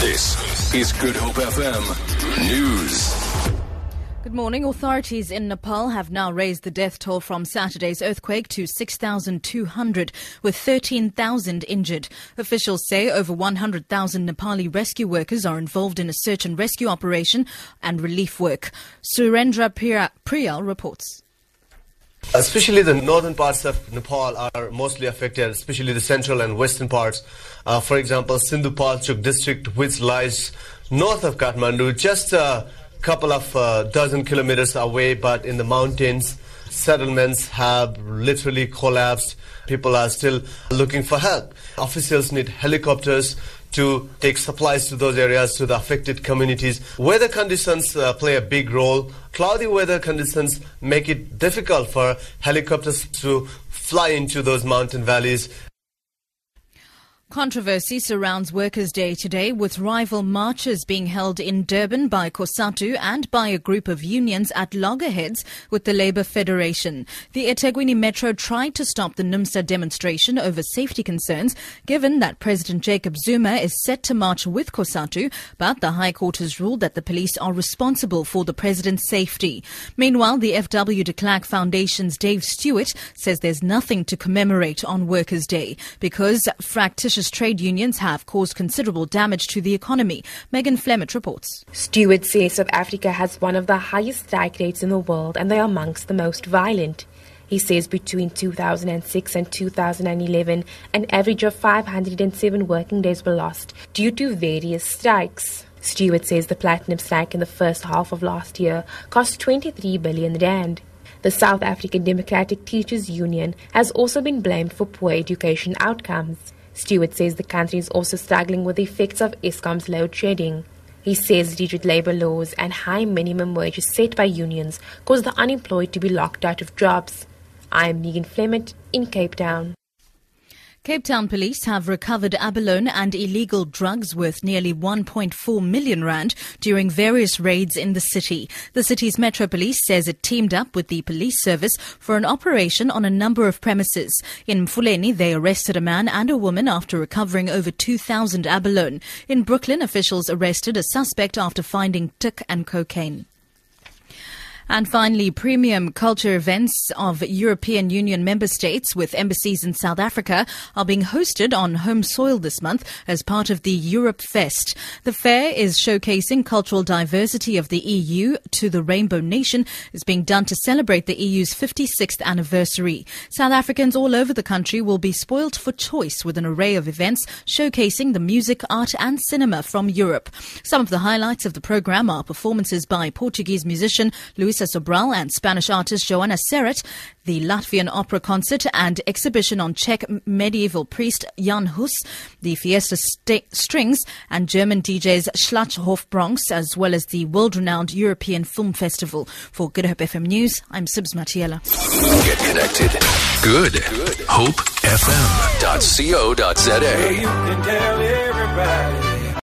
This is Good Hope FM News. Good morning. Authorities in Nepal have now raised the death toll from Saturday's earthquake to 6,200, with 13,000 injured. Officials say over 100,000 Nepali rescue workers are involved in a search and rescue operation and relief work. Surendra Phuyal reports. Especially the northern parts of Nepal are mostly affected, especially the central and western parts. Uh, for example, Sindhupalchok district, which lies north of Kathmandu, just a couple of uh, dozen kilometers away, but in the mountains, settlements have literally collapsed. People are still looking for help. Officials need helicopters to take supplies to those areas, to the affected communities. Weather conditions uh, play a big role. Cloudy weather conditions make it difficult for helicopters to fly into those mountain valleys. Controversy surrounds Workers' Day today, with rival marches being held in Durban by COSATU and by a group of unions at loggerheads with the Labour Federation. The eThekwini Metro tried to stop the NUMSA demonstration over safety concerns, given that President Jacob Zuma is set to march with COSATU, but the High Court has ruled that the police are responsible for the president's safety. Meanwhile, the FW de Klerk Foundation's Dave Stewart says there's nothing to commemorate on Workers' Day because fractious trade unions have caused considerable damage to the economy. Megan Flemett reports. Stewart says South Africa has one of the highest strike rates in the world and they are amongst the most violent. He says between 2006 and 2011, an average of 507 working days were lost due to various strikes. Stewart says the platinum strike in the first half of last year cost 23 billion rand. The South African Democratic Teachers Union has also been blamed for poor education outcomes. Stewart says the country is also struggling with the effects of Eskom's load shedding. He says rigid labour laws and high minimum wages set by unions cause the unemployed to be locked out of jobs. I am Megan Flemett in Cape Town. Cape Town police have recovered abalone and illegal drugs worth nearly 1.4 million rand during various raids in the city. The city's Metro Police says it teamed up with the police service for an operation on a number of premises. In Mfuleni, they arrested a man and a woman after recovering over 2,000 abalone. In Brooklyn, officials arrested a suspect after finding tik and cocaine. And finally, premium culture events of European Union member states with embassies in South Africa are being hosted on home soil this month as part of the Europe Fest. The fair is showcasing cultural diversity of the EU to the Rainbow Nation is being done to celebrate the EU's 56th anniversary. South Africans all over the country will be spoilt for choice with an array of events showcasing the music, art and cinema from Europe. Some of the highlights of the program are performances by Portuguese musician Luis Luisa Sobral and Spanish artist Joana Serrat, the Latvian opera concert and exhibition on Czech medieval priest Jan Hus, the Fiesta St- Strings and German DJs Schlachthof Bronx, as well as the world-renowned European Film Festival. For Good Hope FM News, I'm Sibs Matiela. Get connected. Good. Good. HopeFM.co.za.